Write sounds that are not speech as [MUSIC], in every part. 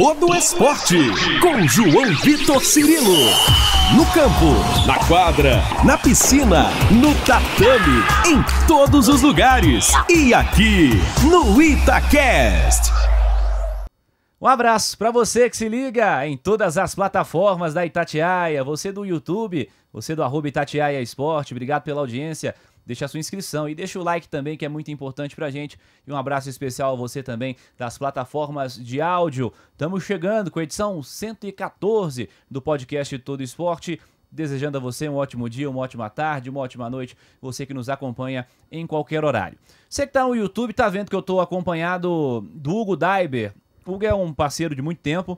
todo esporte. Com João Vitor Cirilo. No campo, na quadra, na piscina, no tatame, em todos os lugares. E aqui no Itacast. Um abraço para você que se liga em todas as plataformas da Itatiaia, você do YouTube, você do arroba Itatiaia Esporte, obrigado pela audiência. Deixa a sua inscrição e deixa o like também, que é muito importante pra gente. E um abraço especial a você também das plataformas de áudio. Estamos chegando com a edição 114 do podcast Todo Esporte. Desejando a você um ótimo dia, uma ótima tarde, uma ótima noite, você que nos acompanha em qualquer horário. Você que tá no YouTube tá vendo que eu tô acompanhado do Hugo Daiber. O Hugo é um parceiro de muito tempo,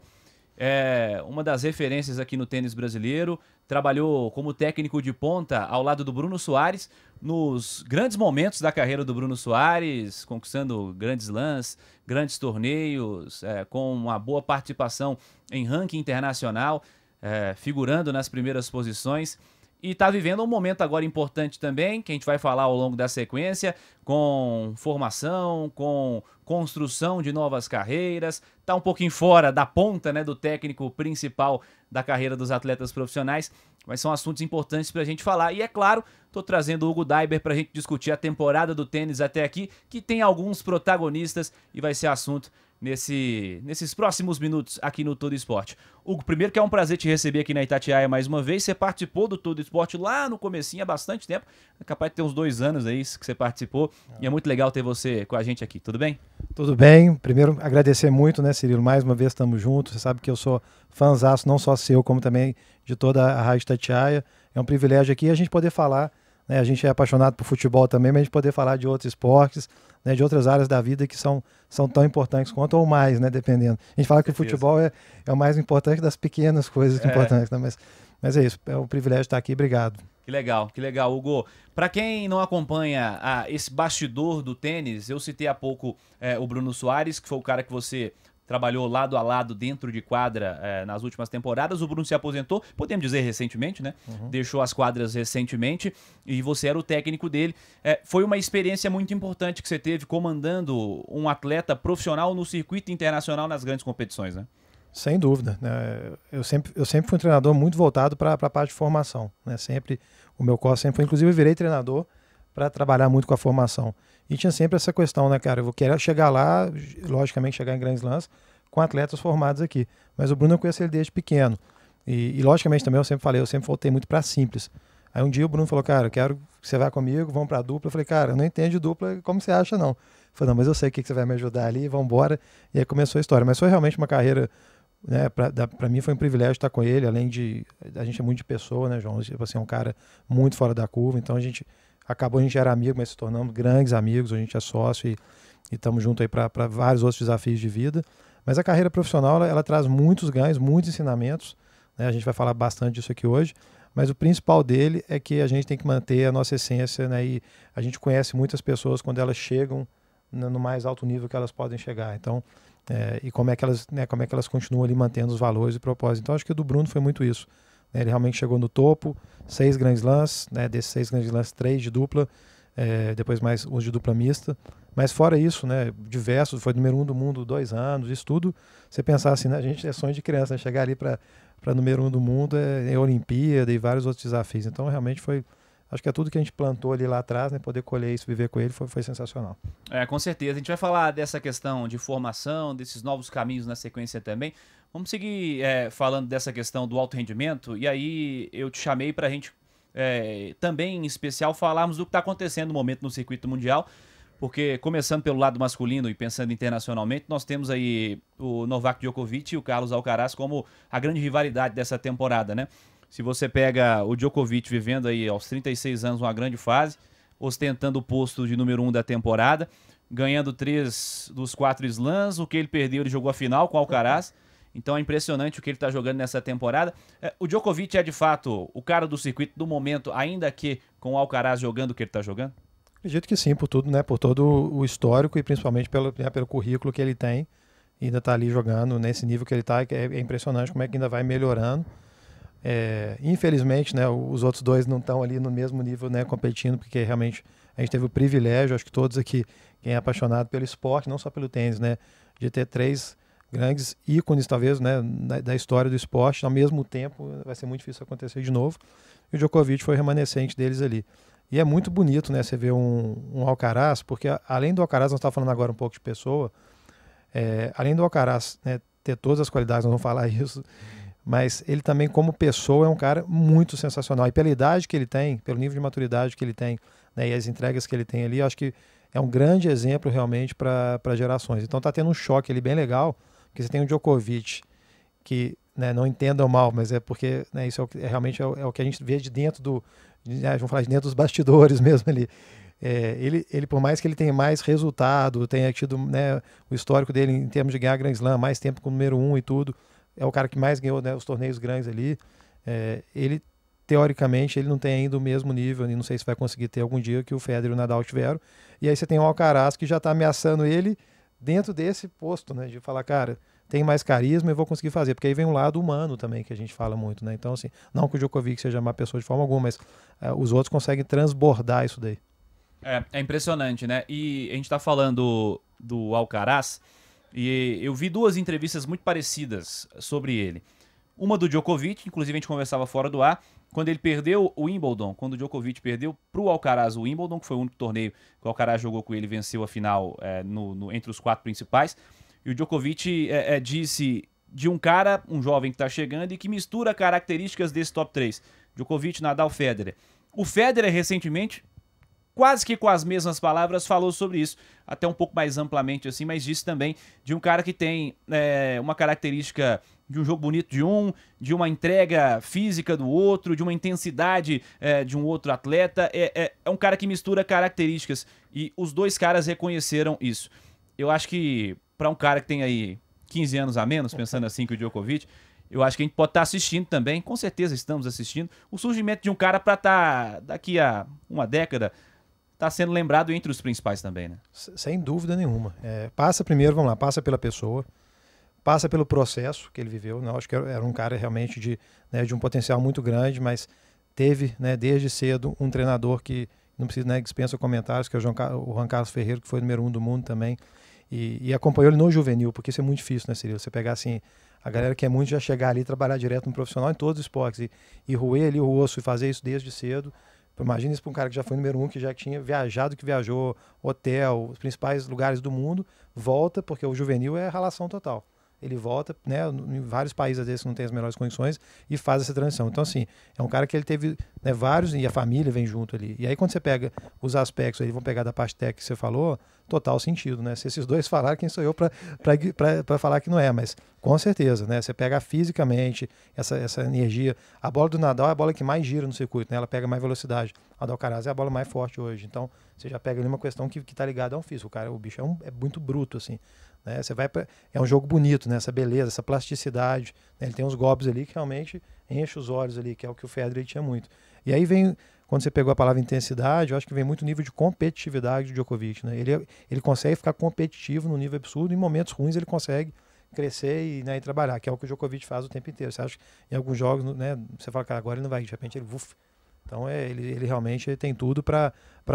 é uma das referências aqui no tênis brasileiro. Trabalhou como técnico de ponta ao lado do Bruno Soares nos grandes momentos da carreira do Bruno Soares, conquistando grandes lãs, grandes torneios, é, com uma boa participação em ranking internacional, é, figurando nas primeiras posições. E está vivendo um momento agora importante também, que a gente vai falar ao longo da sequência, com formação, com construção de novas carreiras. Está um pouquinho fora da ponta né, do técnico principal da carreira dos atletas profissionais, mas são assuntos importantes para a gente falar. E é claro, estou trazendo o Hugo Daiber para a gente discutir a temporada do tênis até aqui, que tem alguns protagonistas e vai ser assunto nesse, nesses próximos minutos aqui no Todo Esporte. Hugo, primeiro que é um prazer te receber aqui na Itatiaia mais uma vez. Você participou do Todo Esporte lá no comecinho há bastante tempo. É capaz de ter uns dois anos aí que você participou. E é muito legal ter você com a gente aqui. Tudo bem? Tudo bem. Primeiro, agradecer muito, né, Cirilo? Mais uma vez estamos juntos. Você sabe que eu sou fãzaço, não só seu, como também de toda a Rádio Itatiaia. É um privilégio aqui a gente poder falar. Né? A gente é apaixonado por futebol também, mas a gente poder falar de outros esportes né, de outras áreas da vida que são, são tão importantes quanto ou mais, né, dependendo. A gente fala que o futebol é, é o mais importante das pequenas coisas é. importantes, né, mas, mas é isso, é um privilégio estar aqui, obrigado. Que legal, que legal, Hugo. Para quem não acompanha a, esse bastidor do tênis, eu citei há pouco é, o Bruno Soares, que foi o cara que você trabalhou lado a lado dentro de quadra é, nas últimas temporadas. O Bruno se aposentou, podemos dizer recentemente, né? Uhum. Deixou as quadras recentemente e você era o técnico dele. É, foi uma experiência muito importante que você teve comandando um atleta profissional no circuito internacional nas grandes competições, né? Sem dúvida. Né? Eu, sempre, eu sempre fui um treinador muito voltado para a parte de formação. Né? Sempre, o meu corpo sempre foi, inclusive, eu virei treinador para trabalhar muito com a formação. E tinha sempre essa questão, né, cara? Eu vou querer chegar lá, logicamente chegar em grandes lãs, com atletas formados aqui. Mas o Bruno eu conheço ele desde pequeno. E, e logicamente também eu sempre falei, eu sempre voltei muito para simples. Aí um dia o Bruno falou, cara, eu quero que você vá comigo, vamos para dupla. Eu falei, cara, eu não entendo de dupla como você acha, não. Eu falei, não, mas eu sei o que, você vai me ajudar ali, vamos embora. E aí começou a história. Mas foi realmente uma carreira, né, para mim foi um privilégio estar com ele, além de, a gente é muito de pessoa, né, João? Assim, é um cara muito fora da curva, então a gente acabou, a gente era amigo, mas se tornamos grandes amigos, a gente é sócio e estamos juntos aí para vários outros desafios de vida. Mas a carreira profissional ela, ela traz muitos ganhos, muitos ensinamentos. Né? A gente vai falar bastante disso aqui hoje. Mas o principal dele é que a gente tem que manter a nossa essência, né? E a gente conhece muitas pessoas quando elas chegam no mais alto nível que elas podem chegar. Então, é, e como é que elas, né, como é que elas continuam ali mantendo os valores e propósitos. Então, acho que o do Bruno foi muito isso. Ele realmente chegou no topo, seis grandes lãs, né? Desses seis grandes lãs, três de dupla, é, depois mais os de dupla mista. Mas fora isso, né, diversos, foi número um do mundo dois anos, isso tudo, você pensar assim, né, a gente é sonho de criança, né, chegar ali para número um do mundo é, é Olimpíada e vários outros desafios. Então realmente foi, acho que é tudo que a gente plantou ali lá atrás, né, poder colher isso, viver com ele, foi, foi sensacional. É, com certeza. A gente vai falar dessa questão de formação, desses novos caminhos na sequência também. Vamos seguir é, falando dessa questão do alto rendimento, e aí eu te chamei para a gente é, também, em especial, falarmos do que está acontecendo no momento no circuito mundial porque começando pelo lado masculino e pensando internacionalmente, nós temos aí o Novak Djokovic e o Carlos Alcaraz como a grande rivalidade dessa temporada, né? Se você pega o Djokovic vivendo aí aos 36 anos uma grande fase, ostentando o posto de número um da temporada, ganhando três dos quatro slams, o que ele perdeu ele jogou a final com o Alcaraz. Então é impressionante o que ele está jogando nessa temporada. É, o Djokovic é de fato o cara do circuito do momento, ainda que com o Alcaraz jogando o que ele está jogando? Acredito que sim, por tudo, né? Por todo o histórico e principalmente pelo, né, pelo currículo que ele tem. Ainda está ali jogando nesse nível que ele está, é, é impressionante como é que ainda vai melhorando. É, infelizmente, né, os outros dois não estão ali no mesmo nível, né, competindo, porque realmente a gente teve o privilégio, acho que todos aqui, quem é apaixonado pelo esporte, não só pelo tênis, né, de ter três grandes ícones, talvez, né, da, história do esporte. Ao mesmo tempo, vai ser muito difícil acontecer de novo. E o Djokovic foi remanescente deles ali. E é muito bonito, né, você ver um, um Alcaraz, porque além do Alcaraz, nós estamos falando agora um pouco de pessoa, é, além do Alcaraz né, ter todas as qualidades, nós vamos falar [LAUGHS] isso, mas ele também, como pessoa, é um cara muito sensacional. E pela idade que ele tem, pelo nível de maturidade que ele tem, né, e as entregas que ele tem ali, acho que é um grande exemplo realmente para gerações. Então está tendo um choque ali bem legal, porque você tem o Djokovic, que né, não entendam mal, mas é porque né, isso é, o é realmente é o, é o, que a gente vê de dentro do. De, né, vamos falar de dentro dos bastidores [LAUGHS] mesmo ali. É, ele, ele, por mais que ele tenha mais resultado, tenha tido né, o histórico dele em termos de ganhar Grand Slam, mais tempo com o número um e tudo, é o cara que mais ganhou né, os torneios grandes ali. É, ele, teoricamente, ele não tem ainda o mesmo nível, e não sei se vai conseguir ter algum dia que o Federer e o Nadal tiveram. E aí você tem o Alcaraz que já está ameaçando ele dentro desse posto, né, de falar, cara, tem mais carisma e vou conseguir fazer, porque aí vem um lado humano também que a gente fala muito, né? Então, assim, não que o Djokovic seja uma pessoa de forma alguma, mas é, os outros conseguem transbordar isso daí. É, é impressionante, né? E a gente tá falando do Alcaraz e eu vi duas entrevistas muito parecidas sobre ele. Uma do Djokovic, inclusive a gente conversava fora do ar, quando ele perdeu o Wimbledon, quando o Djokovic perdeu pro Alcaraz o Wimbledon, que foi o único torneio que o Alcaraz jogou com ele, venceu a final é, no, no, entre os quatro principais. E o Djokovic é, é, disse de um cara, um jovem que está chegando e que mistura características desse top 3. Djokovic, Nadal, Federer. O Federer recentemente quase que com as mesmas palavras, falou sobre isso, até um pouco mais amplamente assim, mas disse também de um cara que tem é, uma característica de um jogo bonito de um, de uma entrega física do outro, de uma intensidade é, de um outro atleta. É, é, é um cara que mistura características e os dois caras reconheceram isso. Eu acho que para um cara que tem aí 15 anos a menos, pensando assim que o Djokovic, eu acho que a gente pode estar tá assistindo também, com certeza estamos assistindo, o surgimento de um cara para estar tá, daqui a uma década está sendo lembrado entre os principais também, né? Sem dúvida nenhuma. É, passa primeiro, vamos lá, passa pela pessoa, passa pelo processo que ele viveu. Né? Acho que era um cara realmente de, né, de um potencial muito grande, mas teve, né, desde cedo, um treinador que não precisa, né, dispensa comentários, que é o, João, o Juan Carlos Ferreira, que foi o número um do mundo também, e, e, acompanhou ele no juvenil, porque isso é muito difícil, né, Cirilo? Você pegar assim, a galera que é muito já chegar ali e trabalhar direto no profissional em todos os esportes, e, e roer ali o osso e fazer isso desde cedo, Imagina isso para um cara que já foi número um, que já tinha viajado, que viajou hotel, os principais lugares do mundo, volta, porque o juvenil é relação total ele volta, né, em vários países desses não tem as melhores condições e faz essa transição. Então, assim, é um cara que ele teve né, vários, e a família vem junto ali. E aí, quando você pega os aspectos aí, vão pegar da parte técnica que você falou, total sentido, né? Se esses dois falarem, quem sou eu para falar que não é, mas com certeza, né? Você pega fisicamente essa, essa energia. A bola do Nadal é a bola que mais gira no circuito, né? Ela pega mais velocidade. A do Alcaraz é a bola mais forte hoje. Então, você já pega ali uma questão que, que tá ligada a um físico. O cara, o bicho é, um, é muito bruto, assim. Né? Você vai pra, é um jogo bonito, né? essa beleza, essa plasticidade. Né? Ele tem uns golpes ali que realmente enche os olhos ali, que é o que o Federer tinha muito. E aí vem, quando você pegou a palavra intensidade, eu acho que vem muito nível de competitividade do Djokovic. Né? Ele, ele consegue ficar competitivo no nível absurdo, em momentos ruins ele consegue crescer e, né, e trabalhar, que é o que o Djokovic faz o tempo inteiro. Você acha que em alguns jogos, né, você fala, que agora ele não vai, de repente ele, uf. Então é, ele, ele realmente tem tudo para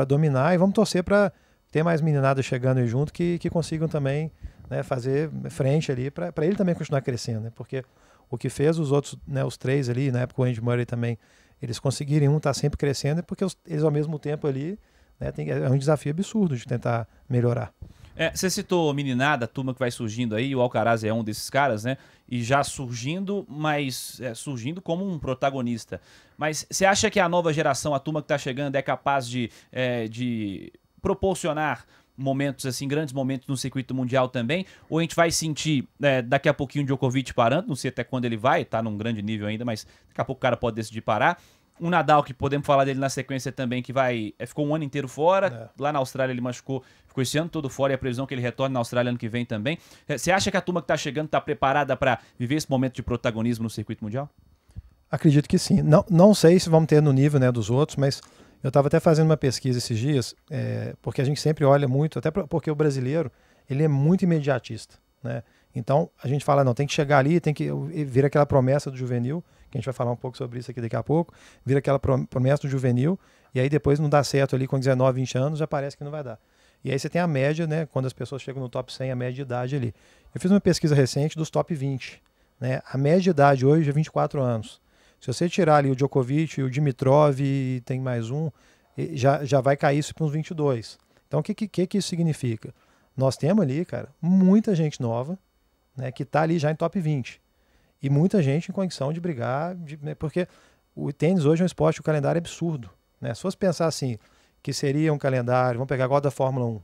dominar e vamos torcer para ter mais meninada chegando aí junto que, que consigam também né, fazer frente ali para ele também continuar crescendo, né? Porque o que fez os outros, né, os três ali, na época o Andy Murray também, eles conseguirem um estar tá sempre crescendo, é porque eles ao mesmo tempo ali, né, tem, é um desafio absurdo de tentar melhorar. É, você citou meninada, a turma que vai surgindo aí, o Alcaraz é um desses caras, né? E já surgindo, mas é, surgindo como um protagonista. Mas você acha que a nova geração, a turma que está chegando, é capaz de, é, de proporcionar momentos assim, grandes momentos no circuito mundial também, ou a gente vai sentir é, daqui a pouquinho o Djokovic parando, não sei até quando ele vai, tá num grande nível ainda, mas daqui a pouco o cara pode decidir parar. Um Nadal, que podemos falar dele na sequência também, que vai. É, ficou um ano inteiro fora. É. Lá na Austrália ele machucou, ficou esse ano todo fora e a previsão é que ele retorne na Austrália ano que vem também. É, você acha que a turma que está chegando está preparada para viver esse momento de protagonismo no circuito mundial? Acredito que sim. Não, não sei se vamos ter no nível né, dos outros, mas eu estava até fazendo uma pesquisa esses dias, é, porque a gente sempre olha muito, até porque o brasileiro ele é muito imediatista, né? Então a gente fala não, tem que chegar ali, tem que vir aquela promessa do juvenil, que a gente vai falar um pouco sobre isso aqui daqui a pouco, vir aquela promessa do juvenil e aí depois não dá certo ali com 19, 20 anos, já parece que não vai dar. E aí você tem a média, né? Quando as pessoas chegam no top 100, a média de idade ali. Eu fiz uma pesquisa recente dos top 20. Né? A média de idade hoje é 24 anos. Se você tirar ali o Djokovic, o Dimitrov e tem mais um, já, já vai cair isso para uns 22. Então, o que, que, que isso significa? Nós temos ali, cara, muita gente nova né, que está ali já em top 20. E muita gente em condição de brigar, de, né, porque o tênis hoje é um esporte, o calendário é absurdo. Né? Se fosse pensar assim, que seria um calendário, vamos pegar agora da Fórmula 1,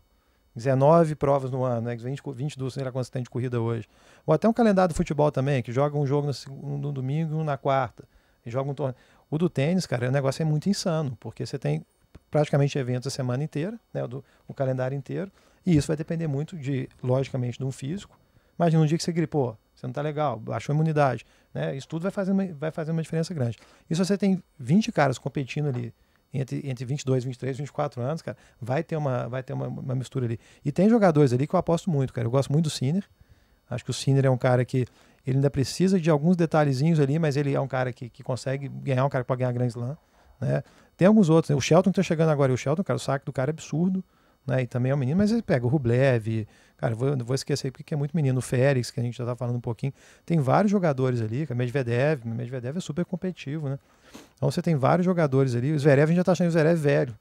19 provas no ano, né? 20, 22, sei lá quantos tem de corrida hoje. Ou até um calendário do futebol também, que joga um jogo no, no domingo e um na quarta. E joga um torneio. O do tênis, cara, o negócio é muito insano, porque você tem praticamente eventos a semana inteira, né? Do, o calendário inteiro. E isso vai depender muito de, logicamente, de um físico. Imagina um dia que você gripou, você não está legal, baixou a imunidade. Né? Isso tudo vai fazer, uma, vai fazer uma diferença grande. E se você tem 20 caras competindo ali entre, entre 22, 23, 24 anos, cara, vai ter, uma, vai ter uma, uma mistura ali. E tem jogadores ali que eu aposto muito, cara. Eu gosto muito do Sinner. Acho que o Sinner é um cara que ele ainda precisa de alguns detalhezinhos ali, mas ele é um cara que, que consegue ganhar, um cara que pode ganhar Grand Slam. Né? Tem alguns outros. Né? O Shelton está chegando agora. E o Shelton, cara, o saque do cara é absurdo. Né? E também é um menino, mas ele pega o Rublev, cara, vou, vou esquecer porque é muito menino, o Félix, que a gente já tá falando um pouquinho. Tem vários jogadores ali, que é Medvedev, Medvedev é super competitivo, né? Então você tem vários jogadores ali. O Zverev a gente já tá achando o Zverev velho.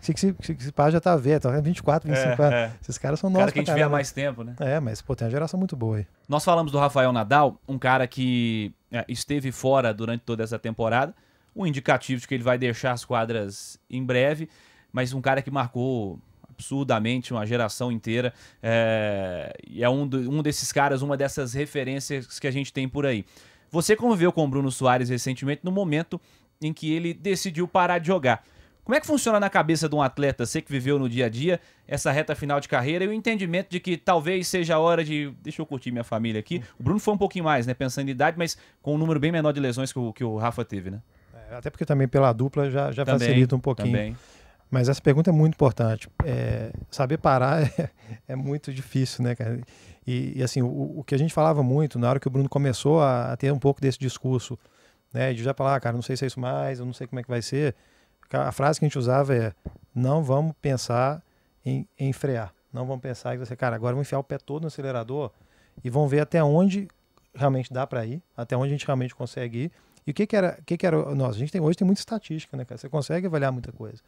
Tsitsipas é, já tá velho, tá 24, 25 é, anos. É. Esses caras são novos. Cara que a gente vê há mais tempo, né? É, mas pô, tem uma geração muito boa aí. Nós falamos do Rafael Nadal, um cara que é, esteve fora durante toda essa temporada. Um indicativo de que ele vai deixar as quadras em breve, mas um cara que marcou absurdamente uma geração inteira. É, e é um, do, um desses caras, uma dessas referências que a gente tem por aí. Você conviveu com o Bruno Soares recentemente no momento em que ele decidiu parar de jogar. Como é que funciona na cabeça de um atleta, você que viveu no dia a dia, essa reta final de carreira e o entendimento de que talvez seja a hora de. Deixa eu curtir minha família aqui. O Bruno foi um pouquinho mais, né? Pensando em idade, mas com um número bem menor de lesões que o, que o Rafa teve, né? É, até porque também pela dupla já, já também, facilita um pouquinho. Também. Mas essa pergunta é muito importante. É, saber parar [LAUGHS] é, é, muito difícil, né, cara? E, e assim, o, o, que a gente falava muito na hora que o Bruno começou a, a, ter um pouco desse discurso, né, de já falar, ah, cara, não sei se é isso mais, eu não sei como é que vai ser. A frase que a gente usava é: não vamos pensar em, em frear, não vamos pensar em você, cara, agora vamos enfiar o pé todo no acelerador e vamos ver até onde realmente dá para ir, até onde a gente realmente consegue ir. E o que, que era, o que, que era nós? A gente tem hoje tem muita estatística, né, cara? Você consegue avaliar muita coisa.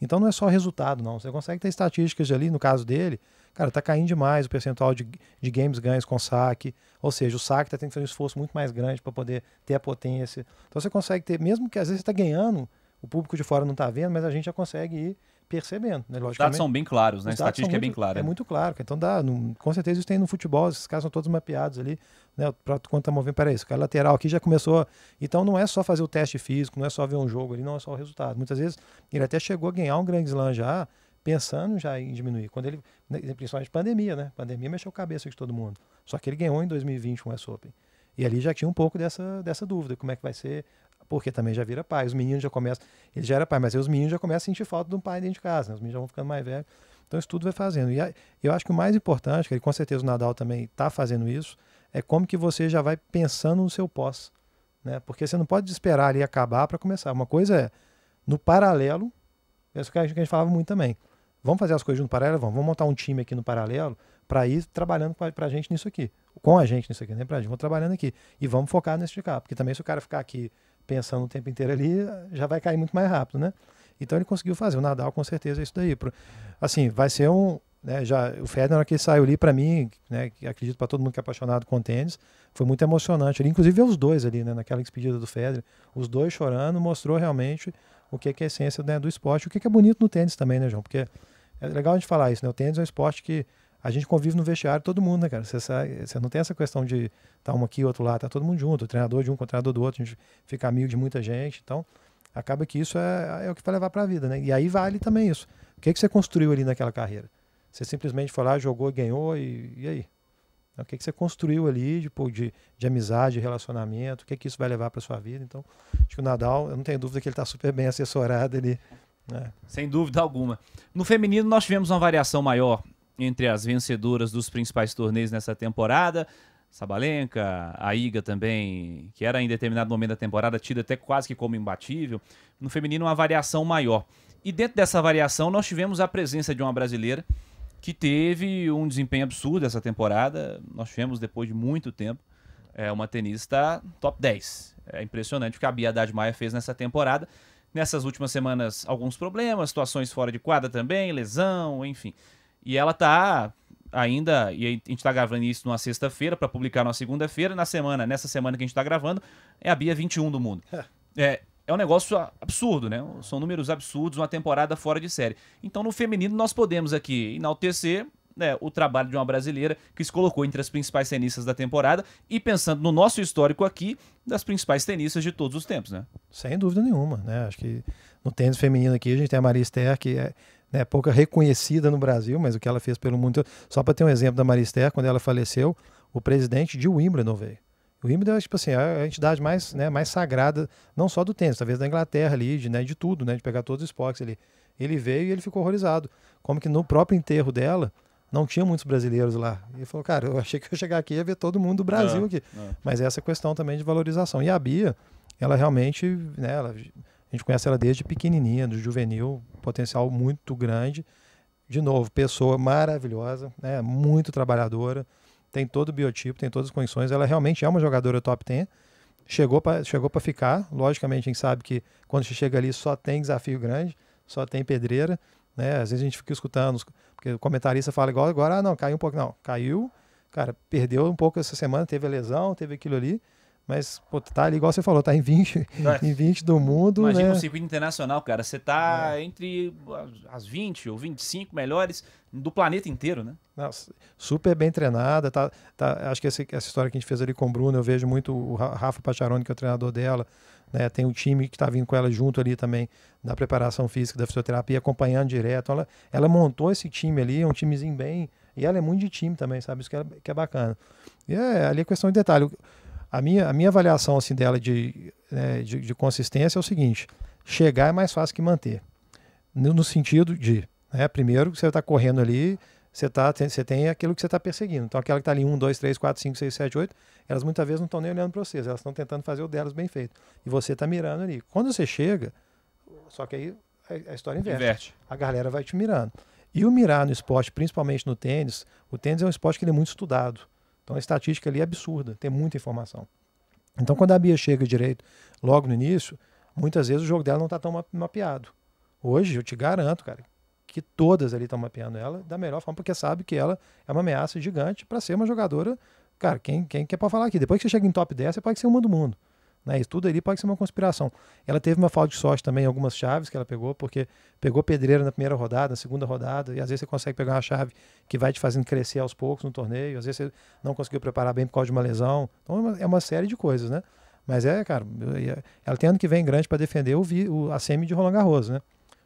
Então não é só resultado, não. Você consegue ter estatísticas ali, no caso dele, cara, tá caindo demais o percentual de, de games ganhos com saque. Ou seja, o saque tá tendo que fazer um esforço muito mais grande para poder ter a potência. Então você consegue ter, mesmo que às vezes você está ganhando, o público de fora não está vendo, mas a gente já consegue ir percebendo. Né? Os dados são bem claros, né? A estatística muito, é bem clara. É muito claro. Então dá, com certeza isso tem no futebol, esses caras são todos mapeados ali. Né? Pra, quando tá movendo, peraí, esse cara lateral aqui já começou. Então não é só fazer o teste físico, não é só ver um jogo ali, não é só o resultado. Muitas vezes ele até chegou a ganhar um grande slam já, pensando já em diminuir. Quando ele, né, principalmente pandemia, né? Pandemia mexeu a cabeça de todo mundo. Só que ele ganhou em 2020 um US Open. E ali já tinha um pouco dessa, dessa dúvida, como é que vai ser porque também já vira pai. Os meninos já começam, ele já era pai, mas aí os meninos já começam a sentir falta de um pai dentro de casa, né? os meninos já vão ficando mais velhos. Então isso tudo vai fazendo. E eu acho que o mais importante, que com certeza o Nadal também está fazendo isso, é como que você já vai pensando no seu pós. Né? Porque você não pode esperar ali acabar para começar. Uma coisa é, no paralelo, é isso que a gente falava muito também. Vamos fazer as coisas no paralelo? Vamos, vamos montar um time aqui no paralelo para ir trabalhando para a gente nisso aqui. Com a gente nisso aqui, nem para a gente. Vamos trabalhando aqui. E vamos focar nesse de cá. Porque também se o cara ficar aqui pensando o tempo inteiro ali, já vai cair muito mais rápido, né? Então ele conseguiu fazer. O Nadal, com certeza, é isso daí. Assim, vai ser um. Né, já, o Federer, que saiu ali, para mim, né, acredito para todo mundo que é apaixonado com tênis, foi muito emocionante. Ali, inclusive, os dois ali, né, naquela despedida do Federer, os dois chorando, mostrou realmente o que é, é a essência né, do esporte. O é, que é bonito no tênis também, né, João? Porque é legal a gente falar isso, né? O tênis é um esporte que a gente convive no vestiário todo mundo, né, cara? Você, sai, você não tem essa questão de tá um aqui, outro lá, tá todo mundo junto, o treinador de um o treinador do outro, a gente fica amigo de muita gente. Então, acaba que isso é, é o que vai levar para a vida, né? E aí vale também isso. O que, que você construiu ali naquela carreira? Você simplesmente foi lá, jogou, ganhou e, e aí? O que, que você construiu ali tipo, de, de amizade, de relacionamento? O que, que isso vai levar para sua vida? Então, acho que o Nadal, eu não tenho dúvida que ele está super bem assessorado ali. Né? Sem dúvida alguma. No feminino, nós tivemos uma variação maior entre as vencedoras dos principais torneios nessa temporada. Sabalenka, a Iga também, que era em determinado momento da temporada tida até quase que como imbatível. No feminino, uma variação maior. E dentro dessa variação, nós tivemos a presença de uma brasileira que teve um desempenho absurdo essa temporada. Nós tivemos, depois de muito tempo, é, uma tenista top 10. É impressionante o que a Bia Haddad Maia fez nessa temporada. Nessas últimas semanas, alguns problemas, situações fora de quadra também, lesão, enfim. E ela tá ainda, e a gente está gravando isso numa sexta-feira para publicar na segunda-feira. Na semana, nessa semana que a gente está gravando, é a Bia 21 do mundo. É, é um negócio absurdo, né? São números absurdos, uma temporada fora de série. Então, no feminino, nós podemos aqui enaltecer né, o trabalho de uma brasileira que se colocou entre as principais tenistas da temporada e pensando no nosso histórico aqui, das principais tenistas de todos os tempos, né? Sem dúvida nenhuma, né? Acho que no tênis feminino aqui a gente tem a Maria Esther, que é né, pouca reconhecida no Brasil, mas o que ela fez pelo mundo. Só para ter um exemplo da Maria Esther, quando ela faleceu, o presidente de Wimbledon veio. O Wimbledon é tipo assim, a entidade mais, né, mais sagrada, não só do tênis, talvez da Inglaterra ali, de, né, de tudo, né, de pegar todos os esportes ali. Ele veio e ele ficou horrorizado. Como que no próprio enterro dela, não tinha muitos brasileiros lá. E ele falou, cara, eu achei que eu ia chegar aqui e ia ver todo mundo do Brasil É, aqui. é. Mas essa questão também de valorização. E a Bia, ela realmente, né, ela- a gente conhece ela desde pequenininha, do juvenil, potencial muito grande. De novo, pessoa maravilhosa, né, muito trabalhadora, tem todo o biotipo, tem todas as condições. Ela realmente é uma jogadora top 10. Chegou para chegou ficar. Logicamente, a gente sabe que quando você chega ali só tem desafio grande, só tem pedreira. Né? Às vezes a gente fica escutando, porque o comentarista fala igual agora, ah, não, caiu um pouco. Não, caiu, cara, perdeu um pouco essa semana, teve a lesão, teve aquilo ali, mas pô, tá ali, igual você falou, tá em 20, [LAUGHS] em 20 do mundo, Imagina né? um circuito internacional, cara. Você tá entre as- as 20 ou 25 melhores do planeta inteiro, né? Nossa, super bem treinada. Tá, tá, acho que esse- essa história que a gente fez ali com o Bruno, eu vejo muito o Ra- Rafa Pacharoni, que é o treinador dela. Né, tem um time que está vindo com ela junto ali também, da preparação física, da fisioterapia, acompanhando direto. Ela, ela montou esse time ali, é um timezinho bem. E ela é muito de time também, sabe? Isso que é, que é bacana. E é, ali é questão de detalhe. A minha, a minha avaliação assim, dela de, né, de, de consistência é o seguinte: chegar é mais fácil que manter. No, no sentido de, né, primeiro, você está correndo ali, você, tá, tem, você tem aquilo que você está perseguindo. Então, aquela que está ali 1, 2, 3, 4, 5, 6, 7, 8, elas muitas vezes não estão nem olhando para vocês, elas estão tentando fazer o delas bem feito. E você está mirando ali. Quando você chega, só que aí a, a história inverte Inverte. a galera vai te mirando. E o mirar no esporte, principalmente no tênis, o tênis é um esporte que ele é muito estudado. Então a estatística ali é absurda, tem muita informação. Então quando a Bia chega direito, logo no início, muitas vezes o jogo dela não está tão ma- mapeado. Hoje eu te garanto, cara, que todas ali estão mapeando ela da melhor forma, porque sabe que ela é uma ameaça gigante para ser uma jogadora. Cara, quem, quem quer para falar aqui? Depois que você chega em top 10, você pode ser uma do mundo. Né? Isso tudo ali pode ser uma conspiração. Ela teve uma falta de sorte também algumas chaves que ela pegou, porque pegou pedreira na primeira rodada, na segunda rodada, e às vezes você consegue pegar uma chave que vai te fazendo crescer aos poucos no torneio, às vezes você não conseguiu preparar bem por causa de uma lesão. Então é uma, é uma série de coisas, né? Mas é, cara, ela tem ano que vem grande para defender o, o- a semi de Roland Garros, né?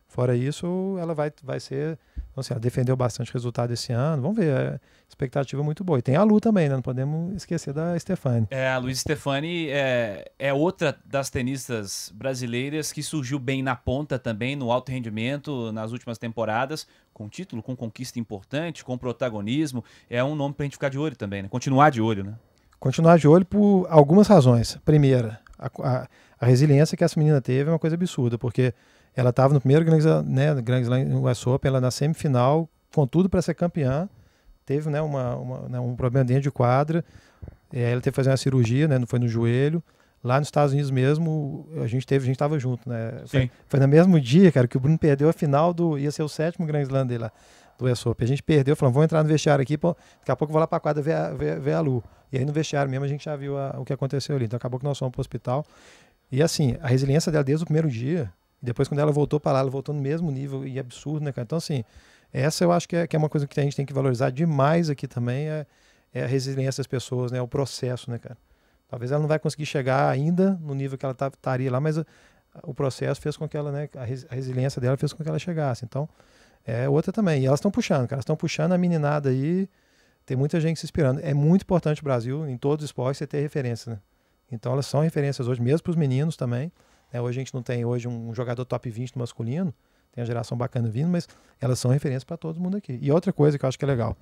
Fora isso, ela vai, vai ser. Então, assim, ela defendeu bastante resultado esse ano. Vamos ver, é, expectativa muito boa. E tem a Lu também, né? Não podemos esquecer da Stefani. É, a Luiz Stefani é, é outra das tenistas brasileiras que surgiu bem na ponta também, no alto rendimento, nas últimas temporadas, com título, com conquista importante, com protagonismo. É um nome pra gente ficar de olho também, né? Continuar de olho, né? continuar de olho por algumas razões. Primeira, a, a- a resiliência que essa menina teve é uma coisa absurda, porque ela estava no primeiro Grand Slam, né, Grand Slam US Open, ela na semifinal, com tudo para ser campeã, teve né, uma, uma- né, um problema dentro de quadra, aí ela teve que fazer uma cirurgia, né, não foi no joelho. Lá nos Estados Unidos mesmo, a gente teve, a gente estava junto, né? Foi, foi no mesmo dia, cara, que o Bruno perdeu a final do. ia ser o sétimo Grand Slam dele lá, do US Open. A gente perdeu, falamos, vamos entrar no vestiário aqui, pô, daqui a pouco eu vou lá pra quadra ver a, ver, ver a Lu. E aí no vestiário mesmo a gente já viu a- o que aconteceu ali. Então acabou que nós fomos pro hospital. E assim, a resiliência dela desde o primeiro dia, e depois quando ela voltou para lá, ela voltou no mesmo nível e absurdo, né, cara? Então assim, essa eu acho que é, que é uma coisa que a gente tem que valorizar demais aqui também, é, é a resiliência das pessoas, né? O processo, né, cara? Talvez ela não vai conseguir chegar ainda no nível que ela tá- estaria lá, mas o processo fez com que ela, né, a, res- a resiliência dela fez com que ela chegasse. Então, é outra também. E elas estão puxando, cara. Elas estão puxando a meninada aí. Tem muita gente se inspirando. É muito importante o Brasil, em todos os esportes, você ter referência, né? Então, elas são referências hoje, mesmo para os meninos também. Né? Hoje a gente não tem hoje um jogador top 20 no masculino, tem a geração bacana vindo, mas elas são referências para todo mundo aqui. E outra coisa que eu acho que é legal,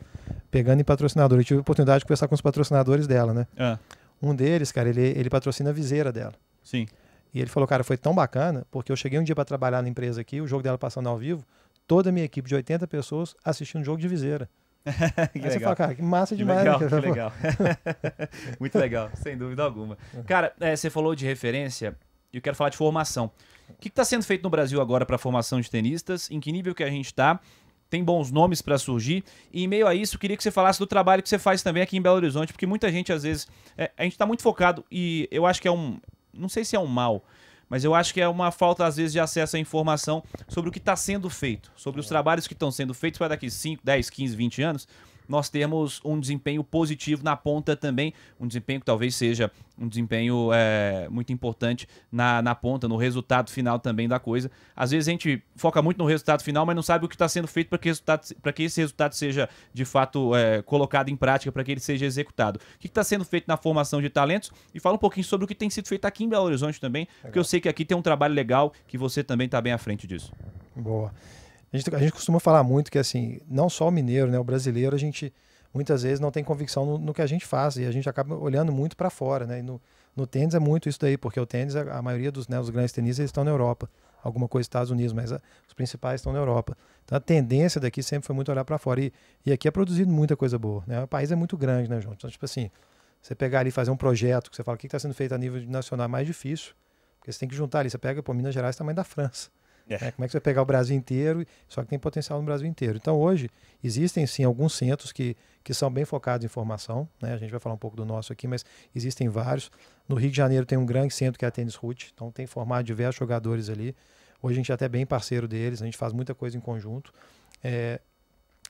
pegando em patrocinador, eu tive a oportunidade de conversar com os patrocinadores dela, né? Ah, Um deles, cara, ele, ele patrocina a viseira dela. sim. E ele falou, cara, foi tão bacana, porque eu cheguei um dia para trabalhar na empresa aqui, o jogo dela passando ao vivo, toda a minha equipe de 80 pessoas assistindo um jogo de viseira. [LAUGHS] que Aí legal. você fala, cara, que massa Que demais. legal, né? que [LAUGHS] legal. [LAUGHS] Muito legal, sem dúvida alguma. Cara, é, você falou de referência eu quero falar de formação. O que está sendo feito no Brasil agora para a formação de tenistas? Em que nível que a gente está? Tem bons nomes para surgir. E em meio a isso, eu queria que você falasse do trabalho que você faz também aqui em Belo Horizonte, porque muita gente, às vezes, é, a gente está muito focado e eu acho que é um. Não sei se é um mal, mas eu acho que é uma falta, às vezes, de acesso à informação sobre o que está sendo feito, sobre os trabalhos que estão sendo feitos para daqui 5, 10, 15, 20 anos nós termos um desempenho positivo na ponta também, um desempenho que talvez seja um desempenho é, muito importante na, na ponta, no resultado final também da coisa. Às vezes a gente foca muito no resultado final, mas não sabe o que está sendo feito para que, que esse resultado seja de fato é, colocado em prática, para que ele seja executado. O que está sendo feito na formação de talentos e fala um pouquinho sobre o que tem sido feito aqui em Belo Horizonte também, legal. porque eu sei que aqui tem um trabalho legal que você também está bem à frente disso. Boa. A gente, a gente, costuma falar muito que, assim, não só o mineiro, né, o brasileiro, a gente muitas vezes não tem convicção no, no que a gente faz e a gente acaba olhando muito para fora, né? E no, no tênis é muito isso daí, porque o tênis, a, a maioria dos, né, os grandes tenistas estão na Europa, alguma coisa nos Estados Unidos, mas a, os principais estão na Europa. Então a tendência daqui sempre foi muito olhar para fora e, e aqui é produzido muita coisa boa, né? O país é muito grande, né, João? Então, tipo assim, você pegar ali e fazer um projeto que você fala o que está sendo feito a nível nacional é mais difícil, porque você tem que juntar ali, você pega, pô, Minas Gerais tamanho da França. É. Né? Como é que você vai pegar o Brasil inteiro, só que tem potencial no Brasil inteiro. Então hoje existem sim alguns centros que, que são bem focados em formação, né? a gente vai falar um pouco do nosso aqui, mas existem vários. No Rio de Janeiro tem um grande centro que é a Tênis Root, então tem formado diversos jogadores ali. Hoje a gente é até bem parceiro deles, a gente faz muita coisa em conjunto. É,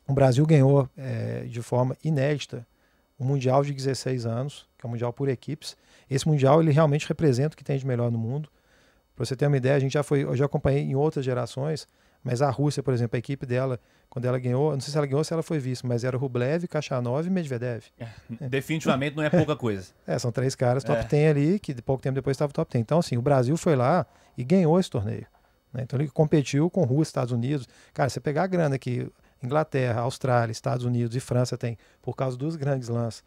o Brasil ganhou é, de forma inédita o Mundial de 16 anos, que é o Mundial por equipes. Esse Mundial ele realmente representa o que tem de melhor no mundo. Para você ter uma ideia, a gente já foi, eu já acompanhei em outras gerações, mas a Rússia, por exemplo, a equipe dela, quando ela ganhou, não sei se ela ganhou ou se ela foi vice, mas era Rublev, Kachanov e Medvedev. É, definitivamente não é pouca coisa. [LAUGHS] É, são três caras top é. 10 ali, que pouco tempo depois estava top 10. Então, assim, o Brasil foi lá e ganhou esse torneio. Né? Então ele competiu com Rússia, Estados Unidos. Cara, você pegar a grana que Inglaterra, Austrália, Estados Unidos e França tem por causa dos grandes lances,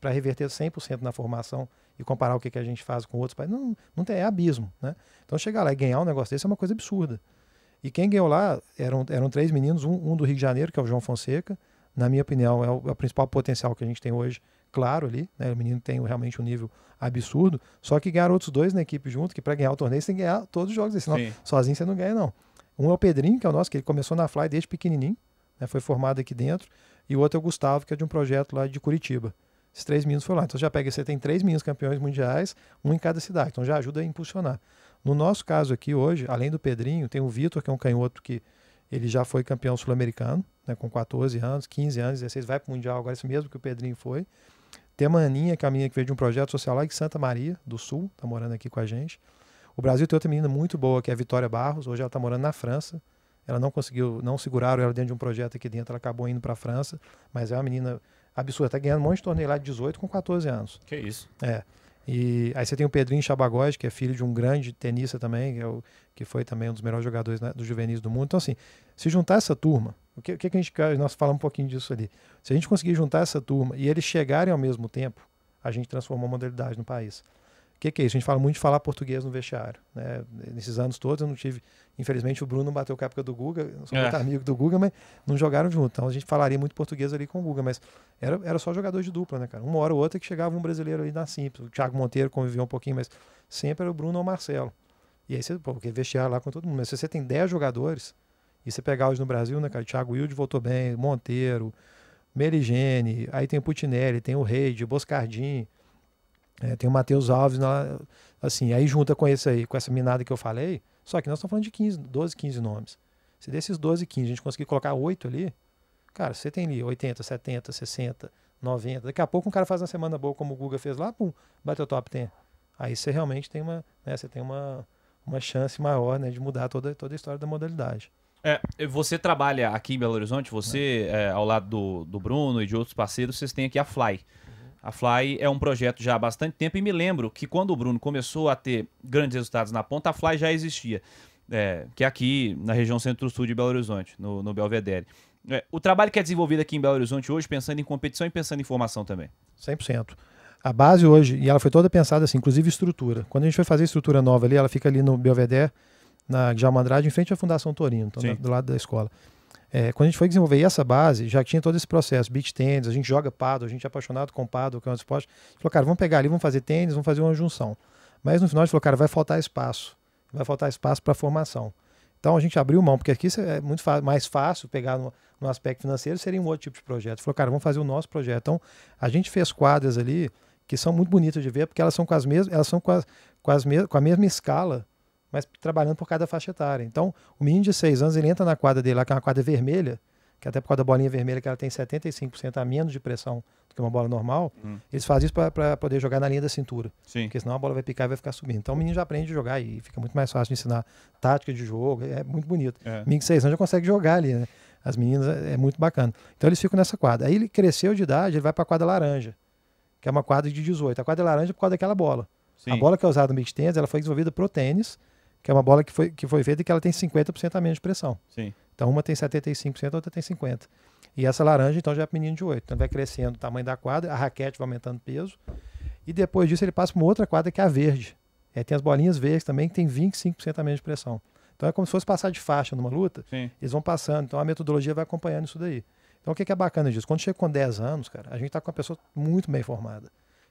para reverter 100% na formação e comparar o que, que a gente faz com outros países, não, não tem, é abismo, né? Então chegar lá e ganhar um negócio desse é uma coisa absurda. E quem ganhou lá eram, eram três meninos, um, um do Rio de Janeiro, que é o João Fonseca, na minha opinião é o, é o principal potencial que a gente tem hoje, claro ali, né? O menino tem realmente um nível absurdo, só que ganhar outros dois na equipe junto, que para ganhar o torneio você tem que ganhar todos os jogos, senão Sim. sozinho você não ganha não. Um é o Pedrinho, que é o nosso, que ele começou na Fly desde pequenininho, né? foi formado aqui dentro, e o outro é o Gustavo, que é de um projeto lá de Curitiba. Esses três meninos foram lá. Então já pega, você tem três meninos campeões mundiais, um em cada cidade. Então já ajuda a impulsionar. No nosso caso aqui hoje, além do Pedrinho, tem o Vitor, que é um canhoto que ele já foi campeão sul-americano, né, com 14 anos, 15 anos, 16, vai para o Mundial agora, esse mesmo que o Pedrinho foi. Tem a Maninha, que é a menina que veio de um projeto social lá em Santa Maria do Sul, está morando aqui com a gente. O Brasil tem outra menina muito boa, que é a Vitória Barros, hoje ela está morando na França. Ela não conseguiu, não seguraram ela dentro de um projeto aqui dentro, ela acabou indo para a França, mas é uma menina absurda, tá ganhando um monte de torneio lá de 18 com 14 anos. Que isso. É. E aí você tem o Pedrinho Chabagós, que é filho de um grande tenista também, que, é o, que foi também um dos melhores jogadores né, dos juvenis do mundo. Então, assim, se juntar essa turma, o que, o que a gente quer, nós falamos um pouquinho disso ali. Se a gente conseguir juntar essa turma e eles chegarem ao mesmo tempo, a gente transformou a modalidade no país. O que, que, é isso? A gente fala muito de falar português no vestiário. Né? Nesses anos todos eu não tive. Infelizmente o Bruno não bateu com a época do Guga, eu sou é. muito amigo do Guga, mas não jogaram junto. Então a gente falaria muito português ali com o Guga, mas era, era só jogador de dupla, né, cara? Uma hora ou outra que chegava um brasileiro ali na simples. O Thiago Monteiro conviveu um pouquinho, mas sempre era o Bruno ou o Marcelo. E aí você, pô, porque vestiário lá com todo mundo. Mas se você tem 10 jogadores, e você pegar hoje no Brasil, né, cara? Thiago Wilde voltou bem, Monteiro, Merigene, aí tem o Putinelli, tem o Reide, Boscardin. É, tem o Matheus Alves, lá, assim, aí junta com esse aí, com essa minada que eu falei, só que nós estamos falando de 15, 12, 15 nomes. Se desses 12, 15 a gente conseguir colocar 8 ali, cara, você tem ali 80, 70, 60, 90. Daqui a pouco um cara faz uma semana boa como o Guga fez lá, pum, bateu top 10. Aí você realmente tem uma, né, você tem uma, uma chance maior né, de mudar toda, toda a história da modalidade. É, você trabalha aqui em Belo Horizonte, você, é. É, ao lado do, do Bruno e de outros parceiros, vocês têm aqui a Fly. A Fly é um projeto já há bastante tempo e me lembro que quando o Bruno começou a ter grandes resultados na ponta, a Fly já existia. É, que é aqui na região centro-sul de Belo Horizonte, no, no Belvedere. É, o trabalho que é desenvolvido aqui em Belo Horizonte hoje, pensando em competição e pensando em formação também? 100%. A base hoje, e ela foi toda pensada assim, inclusive estrutura. Quando a gente foi fazer estrutura nova ali, ela fica ali no Belvedere, na Djalma Andrade, em frente à Fundação Torino, então, do lado da escola. É, quando a gente foi desenvolver essa base, já tinha todo esse processo, beach tênis, a gente joga paddle, a gente é apaixonado com paddle, que é um esporte. A gente falou, cara, vamos pegar ali, vamos fazer tênis, vamos fazer uma junção. Mas no final a gente falou, cara, vai faltar espaço. Vai faltar espaço para formação. Então a gente abriu mão, porque aqui é muito mais fácil pegar no, no, aspecto financeiro, seria um outro tipo de projeto. Falou, cara, vamos fazer o nosso projeto. Então a gente fez quadras ali que são muito bonitas de ver, porque elas são com as mesmas, elas são com, as, com, as com a mesma escala, mas trabalhando por cada faixa etária. Então o menino de 6 anos, ele entra na quadra dele lá, que é uma quadra vermelha, que até por causa da bolinha vermelha, que ela tem 75% a menos de pressão do que uma bola normal, hum. eles fazem isso para poder jogar na linha da cintura. Sim. Porque senão a bola vai picar e vai ficar subindo. Então o menino já aprende a jogar e fica muito mais fácil de ensinar tática de jogo, é muito bonito. É. O menino de 6 anos já consegue jogar ali, né? As meninas é, é muito bacana. Então eles ficam nessa quadra. Aí ele cresceu de idade, ele vai para a quadra laranja, que é uma quadra de 18. A quadra laranja é por causa daquela bola. Sim. A bola que é usada no beach tênis, ela foi desenvolvida pro tênis, que é uma bola que foi, que foi feita e que ela tem 50% a menos de pressão. Sim. Então uma tem 75%, a outra tem 50%. E essa laranja, então, já é menino de 8. Então vai crescendo o tamanho da quadra, a raquete vai aumentando peso. E depois disso ele passa para uma outra quadra que é a verde. É, tem as bolinhas verdes também, que tem 25% a menos de pressão. Então é como se fosse passar de faixa numa luta. Sim. Eles vão passando. Então a metodologia vai acompanhando isso daí. Então o que é bacana disso? Quando chega com 10 anos, cara, a gente está com uma pessoa muito bem formada.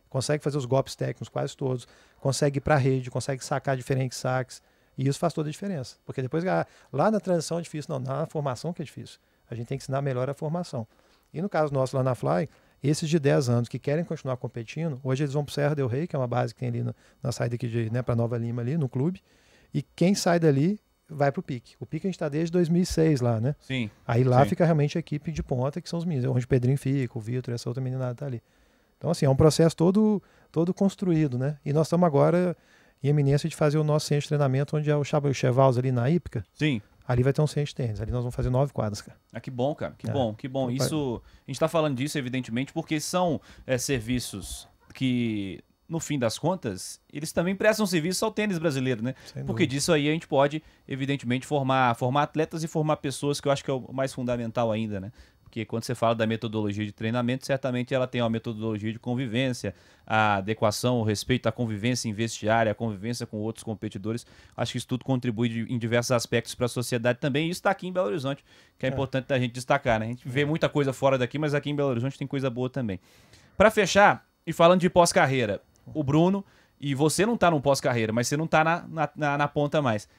Consegue fazer os golpes técnicos quase todos, consegue ir para a rede, consegue sacar diferentes saques. E isso faz toda a diferença. Porque depois, ah, lá na transição é difícil, não, na formação que é difícil. A gente tem que ensinar melhor a formação. E no caso nosso lá na Fly, esses de 10 anos que querem continuar competindo, hoje eles vão para o Serra Del Rey, que é uma base que tem ali no, na saída aqui de, né, para Nova Lima ali, no clube. E quem sai dali vai para o pique. O pique a gente está desde 2006 lá, né? Sim. Aí lá sim. fica realmente a equipe de ponta, que são os meninos. Onde o Pedrinho fica, o Vitor, essa outra meninada tá ali. Então, assim, é um processo todo, todo construído, né? E nós estamos agora em eminência de fazer o nosso centro de treinamento, onde é o Chevals ali na Ípica. Sim. Ali vai ter um centro de tênis. Ali nós vamos fazer nove quadras, cara. Ah, que bom, cara. Que é. bom, que bom. Isso, a gente está falando disso, evidentemente, porque são é, serviços que, no fim das contas, eles também prestam serviço ao tênis brasileiro, né? Porque disso aí a gente pode, evidentemente, formar, formar atletas e formar pessoas, que eu acho que é o mais fundamental ainda, né? Porque quando você fala da metodologia de treinamento, certamente ela tem uma metodologia de convivência, a adequação, o respeito à convivência em vestiário, a convivência com outros competidores. Acho que isso tudo contribui de, em diversos aspectos para a sociedade também. E isso está aqui em Belo Horizonte, que é, é. importante a gente destacar. Né? A gente vê muita coisa fora daqui, mas aqui em Belo Horizonte tem coisa boa também. Para fechar, e falando de pós-carreira, o Bruno, e você não está no pós-carreira, mas você não está na, na, na, na ponta mais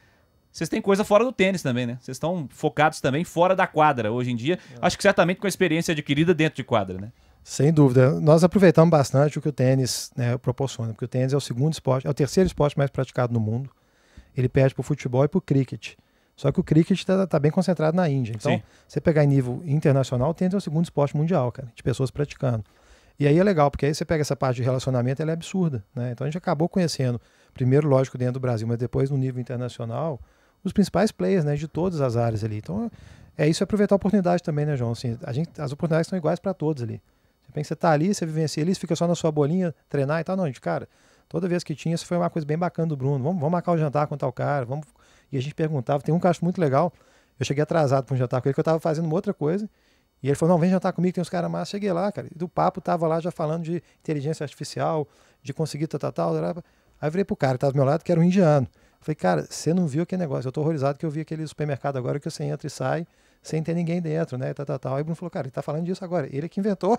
vocês têm coisa fora do tênis também, né? Vocês estão focados também fora da quadra hoje em dia. É. Acho que certamente com a experiência adquirida dentro de quadra, né? Sem dúvida. Nós aproveitamos bastante o que o tênis né, proporciona, porque o tênis é o segundo esporte, é o terceiro esporte mais praticado no mundo. Ele perde para o futebol e para o cricket. Só que o cricket está tá bem concentrado na Índia. Então, Sim. você pegar em nível internacional, o tênis é o segundo esporte mundial, cara, de pessoas praticando. E aí é legal, porque aí você pega essa parte de relacionamento, ela é absurda. Né? Então a gente acabou conhecendo, primeiro, lógico, dentro do Brasil, mas depois no nível internacional, os principais players, né, de todas as áreas ali. Então, é isso, é aproveitar a oportunidade também, né, João? Assim, a gente, as oportunidades são iguais para todos ali. Você pensa você tá ali, você vivencia ali, você fica só na sua bolinha, treinar e tal. Não, gente, cara, toda vez que tinha, isso foi uma coisa bem bacana do Bruno. Vamos, vamos marcar o jantar com tal cara, vamos... E a gente perguntava, tem um que eu acho muito legal, eu cheguei atrasado para um jantar com ele, que eu estava fazendo uma outra coisa, e ele falou, não, vem jantar comigo, tem uns caras massa. Cheguei lá, cara, e do papo tava lá já falando de inteligência artificial, de conseguir tal, tal, tal. Aí eu virei pro cara que tava do meu lado, que era um indiano. Falei, cara, você não viu aquele negócio? Eu tô horrorizado que eu vi aquele supermercado agora que você entra e sai sem ter ninguém dentro, né? Tal, tal, tal. Aí o Bruno falou, cara, ele tá falando disso agora. Ele é que inventou.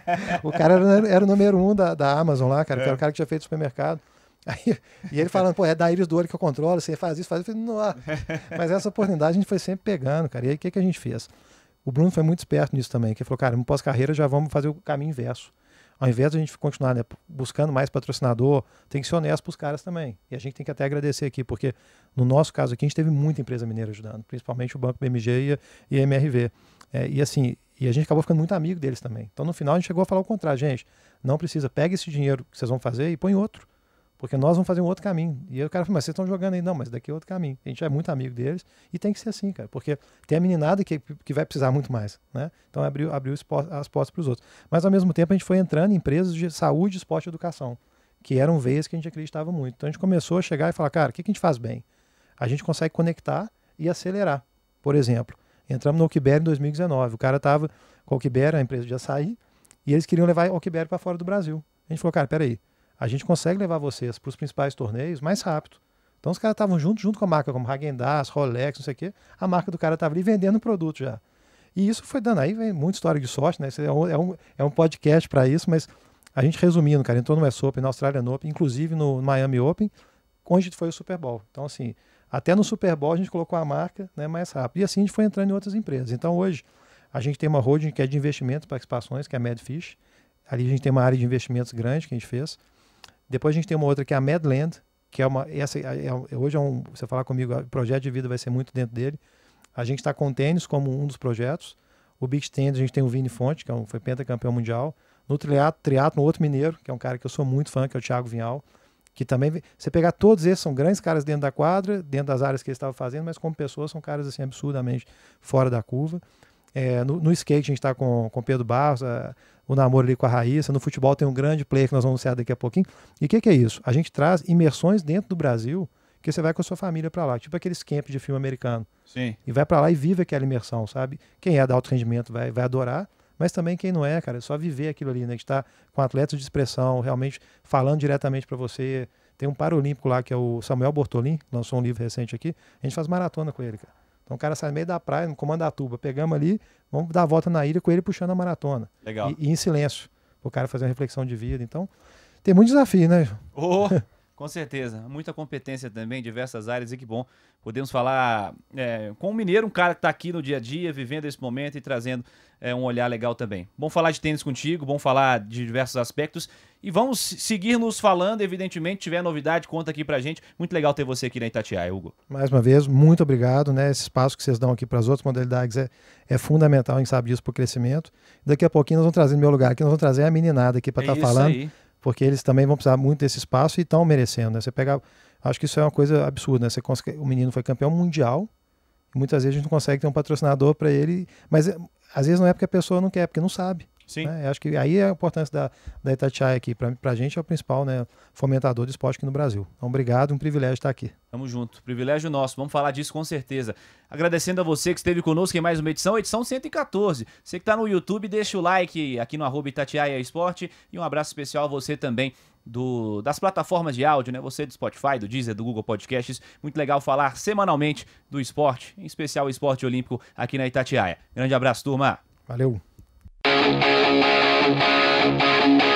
[LAUGHS] o cara era, era, o número um da, da Amazon lá, cara, é. que era o cara que tinha feito supermercado. Aí, e ele falando, pô, é da íris do olho que eu controlo, você faz isso, faz isso. Eu falei, [LAUGHS] Mas essa oportunidade a gente foi sempre pegando, cara. E aí o que, que a gente fez? O Bruno foi muito esperto nisso também, que ele falou, cara, no pós-carreira já vamos fazer o caminho inverso ao invés de a gente continuar né, buscando mais patrocinador, tem que ser honesto para os caras também. E a gente tem que até agradecer aqui, porque no nosso caso aqui a gente teve muita empresa mineira ajudando, principalmente o Banco BMG e a, MRV. É, e assim, e a gente acabou ficando muito amigo deles também. Então no final a gente chegou a falar o contrário, gente, não precisa, pega esse dinheiro que vocês vão fazer e põe outro. Porque nós vamos fazer um outro caminho. E aí o cara falou, mas vocês estão jogando aí. Não, mas daqui é outro caminho. A gente é muito amigo deles e tem que ser assim, cara. Porque tem a meninada que, que vai precisar muito mais, né? Então abriu, abriu as portas para os outros. Mas ao mesmo tempo a gente foi entrando em empresas de saúde, esporte e educação, que eram veias que a gente acreditava muito. Então a gente começou a chegar e falar, cara, o que, que a gente faz bem? A gente consegue conectar e acelerar. Por exemplo, entramos no Okiber em 2019. O cara estava com a Okiber, a empresa de açaí, e eles queriam levar a Okiber para fora do Brasil. A gente falou, cara, peraí, a gente consegue levar vocês para os principais torneios mais rápido Então os caras estavam junto, junto com a marca, como Häagen-Dazs, Rolex, não sei o quê. A marca do cara estava ali vendendo o produto já. E isso foi dando aí, vem muita história de sorte, né? É, um, é, um, é um podcast para isso, mas a gente resumindo, cara, entrou no US Open, na Australian Open, inclusive no Miami Open, onde foi o Super Bowl. Então, assim, até no Super Bowl a gente colocou a marca né, mais rápido. E assim a gente foi entrando em outras empresas. Então, hoje, a gente tem uma holding que é de investimento, participações, que é a Madfish. Ali a gente tem uma área de investimentos grande que a gente fez. Depois a gente tem uma outra que é a Madland, que é uma. Essa, é, é, hoje é um. Você falar comigo, o projeto de vida vai ser muito dentro dele. A gente está com tênis como um dos projetos. O Big Tênis, a gente tem o Vini Fonte, que é um, foi pentacampeão mundial. No triatlo, triatlo, outro mineiro, que é um cara que eu sou muito fã, que é o Thiago Vinhal. Que também. Você pegar todos esses, são grandes caras dentro da quadra, dentro das áreas que eles estavam fazendo, mas como pessoas são caras assim absurdamente fora da curva. É, no, no, skate a gente está com o Pedro Barros, a, o namoro ali com a Raíssa. No futebol tem um grande player que nós vamos anunciar daqui a pouquinho. E o que, que, é isso? A gente traz imersões dentro do Brasil que você vai com a sua família para lá, tipo aqueles camps de filme americano. Sim. E vai para lá e vive aquela imersão, sabe? Quem é de alto rendimento vai, vai adorar, mas também quem não é, cara, é só viver aquilo ali, né? De estar tá com atletas de expressão, realmente falando diretamente para você. Tem um paralímpico lá que é o Samuel Bortolin, lançou um livro recente aqui. A gente faz maratona com ele, cara. Então o cara sai no meio da praia, no comando da tuba, pegamos ali, vamos dar a volta na ilha com ele puxando a maratona. Legal. E, e em silêncio, o cara fazer uma reflexão de vida. Então, tem muito desafio, né? Oh. [LAUGHS] Com certeza, muita competência também, diversas áreas e que bom. Podemos falar é, com um mineiro, um cara que está aqui no dia a dia, vivendo esse momento e trazendo é, um olhar legal também. Bom falar de tênis contigo, bom falar de diversos aspectos e vamos seguir nos falando, evidentemente, tiver novidade, conta aqui pra gente. Muito legal ter você aqui na Itatiaia, Hugo. Mais uma vez, muito obrigado, né? Esse espaço que vocês dão aqui para as outras modalidades é, é fundamental, a gente sabe disso para o crescimento. Daqui a pouquinho nós vamos trazer no meu lugar aqui, nós vamos trazer a meninada aqui para estar é tá falando. Aí porque eles também vão precisar muito desse espaço e estão merecendo. Né? Você pega, acho que isso é uma coisa absurda. Né? Você consegue, o menino foi campeão mundial, muitas vezes a gente não consegue ter um patrocinador para ele, mas é, às vezes não é porque a pessoa não quer, é porque não sabe. Sim. Né? Acho que aí é a importância da, da Itatiaia aqui. Para a gente é o principal né, fomentador de esporte aqui no Brasil. Então, obrigado, um privilégio estar aqui. Tamo junto, privilégio nosso. Vamos falar disso com certeza. Agradecendo a você que esteve conosco em mais uma edição, edição 114. Você que está no YouTube, deixa o like aqui no arroba Itatiaia Esporte. E um abraço especial a você também do, das plataformas de áudio, né? Você do Spotify, do Deezer, do Google Podcasts. Muito legal falar semanalmente do esporte, em especial o esporte olímpico aqui na Itatiaia. Grande abraço, turma. Valeu. Thank you.